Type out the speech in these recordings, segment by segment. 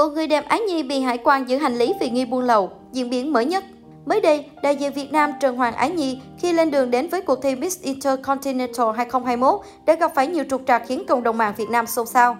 Vụ người đẹp Ái Nhi bị hải quan giữ hành lý vì nghi buôn lậu, diễn biến mới nhất. Mới đây, đại diện Việt Nam Trần Hoàng Ái Nhi khi lên đường đến với cuộc thi Miss Intercontinental 2021 đã gặp phải nhiều trục trặc khiến cộng đồng mạng Việt Nam xôn xao.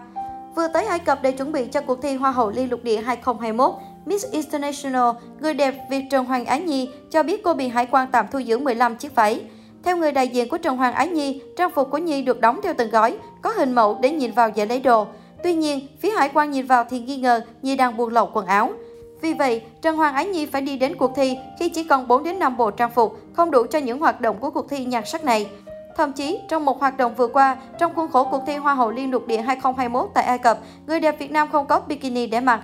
Vừa tới Ai Cập để chuẩn bị cho cuộc thi Hoa hậu Ly lục địa 2021, Miss International, người đẹp Việt Trần Hoàng Ái Nhi cho biết cô bị hải quan tạm thu giữ 15 chiếc váy. Theo người đại diện của Trần Hoàng Ái Nhi, trang phục của Nhi được đóng theo từng gói, có hình mẫu để nhìn vào dễ lấy đồ. Tuy nhiên, phía hải quan nhìn vào thì nghi ngờ Nhi đang buôn lậu quần áo. Vì vậy, Trần Hoàng Ái Nhi phải đi đến cuộc thi khi chỉ còn 4 đến 5 bộ trang phục, không đủ cho những hoạt động của cuộc thi nhạc sắc này. Thậm chí, trong một hoạt động vừa qua, trong khuôn khổ cuộc thi Hoa hậu Liên lục địa 2021 tại Ai Cập, người đẹp Việt Nam không có bikini để mặc.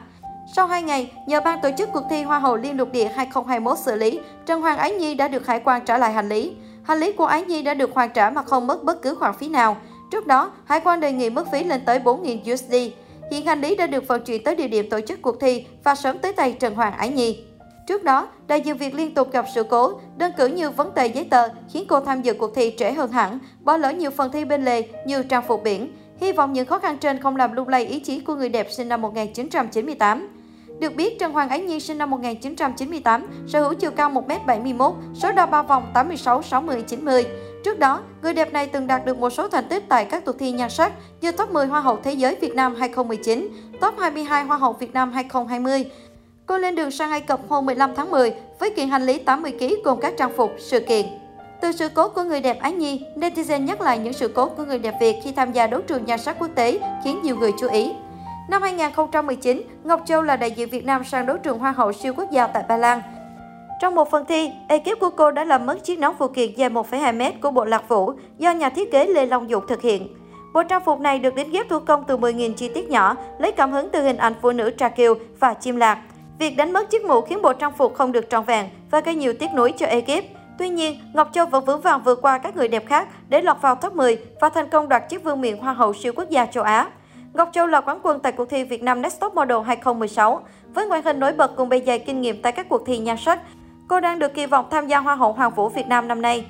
Sau 2 ngày, nhờ ban tổ chức cuộc thi Hoa hậu Liên lục địa 2021 xử lý, Trần Hoàng Ái Nhi đã được hải quan trả lại hành lý. Hành lý của Ái Nhi đã được hoàn trả mà không mất bất cứ khoản phí nào. Trước đó, hải quan đề nghị mức phí lên tới 4.000 USD. Hiện hành lý đã được vận chuyển tới địa điểm tổ chức cuộc thi và sớm tới tay Trần Hoàng Ái Nhi. Trước đó, đại diện Việt liên tục gặp sự cố, đơn cử như vấn đề giấy tờ khiến cô tham dự cuộc thi trễ hơn hẳn, bỏ lỡ nhiều phần thi bên lề như trang phục biển. Hy vọng những khó khăn trên không làm lung lay ý chí của người đẹp sinh năm 1998. Được biết, Trần Hoàng Ái Nhi sinh năm 1998, sở hữu chiều cao 1m71, số đo 3 vòng 86, 60, 90. Trước đó, người đẹp này từng đạt được một số thành tích tại các cuộc thi nhan sắc như top 10 Hoa hậu Thế giới Việt Nam 2019, top 22 Hoa hậu Việt Nam 2020. Cô lên đường sang Ai Cập hôm 15 tháng 10 với kiện hành lý 80kg gồm các trang phục, sự kiện. Từ sự cố của người đẹp Ái Nhi, netizen nhắc lại những sự cố của người đẹp Việt khi tham gia đấu trường nhan sắc quốc tế khiến nhiều người chú ý. Năm 2019, Ngọc Châu là đại diện Việt Nam sang đấu trường Hoa hậu siêu quốc gia tại Ba Lan. Trong một phần thi, ekip của cô đã làm mất chiếc nón phụ kiện dài 1,2m của bộ lạc vũ do nhà thiết kế Lê Long Dục thực hiện. Bộ trang phục này được đính ghép thủ công từ 10.000 chi tiết nhỏ, lấy cảm hứng từ hình ảnh phụ nữ trà kiều và chim lạc. Việc đánh mất chiếc mũ khiến bộ trang phục không được tròn vẹn và gây nhiều tiếc nuối cho ekip. Tuy nhiên, Ngọc Châu vẫn vững vàng vượt qua các người đẹp khác để lọt vào top 10 và thành công đoạt chiếc vương miện Hoa hậu siêu quốc gia châu Á. Ngọc Châu là quán quân tại cuộc thi Việt Nam Next Top Model 2016. Với ngoại hình nổi bật cùng bề dày kinh nghiệm tại các cuộc thi nhan sắc, cô đang được kỳ vọng tham gia Hoa hậu Hoàng vũ Việt Nam năm nay.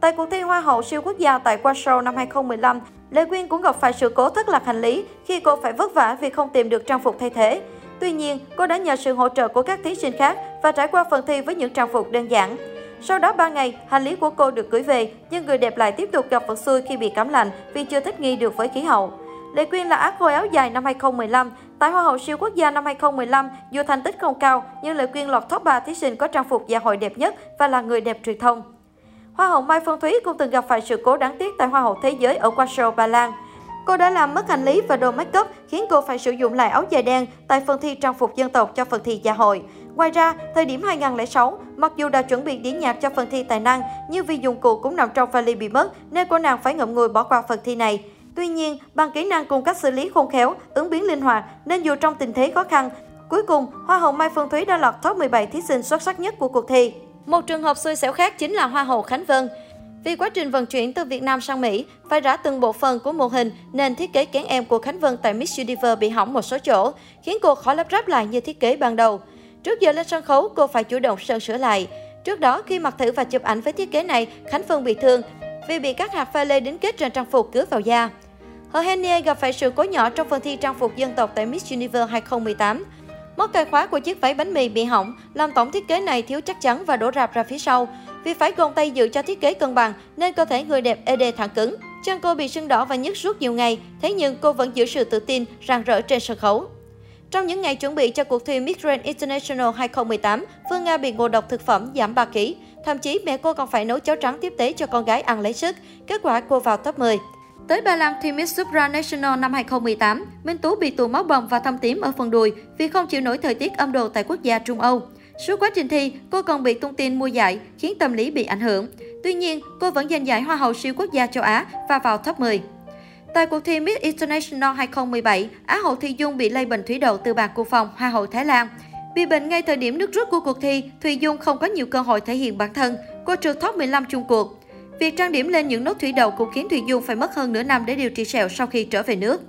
Tại cuộc thi Hoa hậu siêu quốc gia tại Warsaw năm 2015, Lê Quyên cũng gặp phải sự cố thất lạc hành lý khi cô phải vất vả vì không tìm được trang phục thay thế. Tuy nhiên, cô đã nhờ sự hỗ trợ của các thí sinh khác và trải qua phần thi với những trang phục đơn giản. Sau đó 3 ngày, hành lý của cô được gửi về, nhưng người đẹp lại tiếp tục gặp vận xui khi bị cảm lạnh vì chưa thích nghi được với khí hậu. Lê Quyên là ác khôi áo dài năm 2015. Tại Hoa hậu siêu quốc gia năm 2015, dù thành tích không cao, nhưng Lê Quyên lọt top 3 thí sinh có trang phục dạ hội đẹp nhất và là người đẹp truyền thông. Hoa hậu Mai Phương Thúy cũng từng gặp phải sự cố đáng tiếc tại Hoa hậu Thế giới ở Warsaw, Ba Lan. Cô đã làm mất hành lý và đồ make up, khiến cô phải sử dụng lại áo dài đen tại phần thi trang phục dân tộc cho phần thi dạ hội. Ngoài ra, thời điểm 2006, mặc dù đã chuẩn bị đĩa nhạc cho phần thi tài năng, nhưng vì dụng cụ cũng nằm trong vali bị mất, nên cô nàng phải ngậm ngùi bỏ qua phần thi này. Tuy nhiên, bằng kỹ năng cùng cách xử lý khôn khéo, ứng biến linh hoạt, nên dù trong tình thế khó khăn, cuối cùng, Hoa hậu Mai Phương Thúy đã lọt top 17 thí sinh xuất sắc nhất của cuộc thi. Một trường hợp xui xẻo khác chính là Hoa hậu Khánh Vân. Vì quá trình vận chuyển từ Việt Nam sang Mỹ phải rã từng bộ phận của mô hình nên thiết kế kén em của Khánh Vân tại Miss Universe bị hỏng một số chỗ, khiến cô khó lắp ráp lại như thiết kế ban đầu. Trước giờ lên sân khấu, cô phải chủ động sơn sửa lại. Trước đó, khi mặc thử và chụp ảnh với thiết kế này, Khánh Vân bị thương vì bị các hạt pha lê đính kết trên trang phục cứa vào da. Hờ Henie gặp phải sự cố nhỏ trong phần thi trang phục dân tộc tại Miss Universe 2018. Móc cài khóa của chiếc váy bánh mì bị hỏng, làm tổng thiết kế này thiếu chắc chắn và đổ rạp ra phía sau. Vì phải gồng tay giữ cho thiết kế cân bằng nên cơ thể người đẹp ED thẳng cứng. Chân cô bị sưng đỏ và nhức suốt nhiều ngày, thế nhưng cô vẫn giữ sự tự tin, rạng rỡ trên sân khấu. Trong những ngày chuẩn bị cho cuộc thi Miss Grand International 2018, Phương Nga bị ngộ độc thực phẩm giảm 3 kg. Thậm chí mẹ cô còn phải nấu cháo trắng tiếp tế cho con gái ăn lấy sức. Kết quả cô vào top 10. Tới Ba Lan thi Miss Supranational năm 2018, Minh Tú bị tụ máu bầm và thâm tím ở phần đùi vì không chịu nổi thời tiết âm độ tại quốc gia Trung Âu. Suốt quá trình thi, cô còn bị tung tin mua giải, khiến tâm lý bị ảnh hưởng. Tuy nhiên, cô vẫn giành giải Hoa hậu siêu quốc gia châu Á và vào top 10. Tại cuộc thi Miss International 2017, Á hậu Thùy Dung bị lây bệnh thủy đậu từ bà cô phòng Hoa hậu Thái Lan. Bị bệnh ngay thời điểm nước rút của cuộc thi, Thùy Dung không có nhiều cơ hội thể hiện bản thân. Cô trượt top 15 chung cuộc. Việc trang điểm lên những nốt thủy đậu cũng khiến Thùy Dung phải mất hơn nửa năm để điều trị sẹo sau khi trở về nước.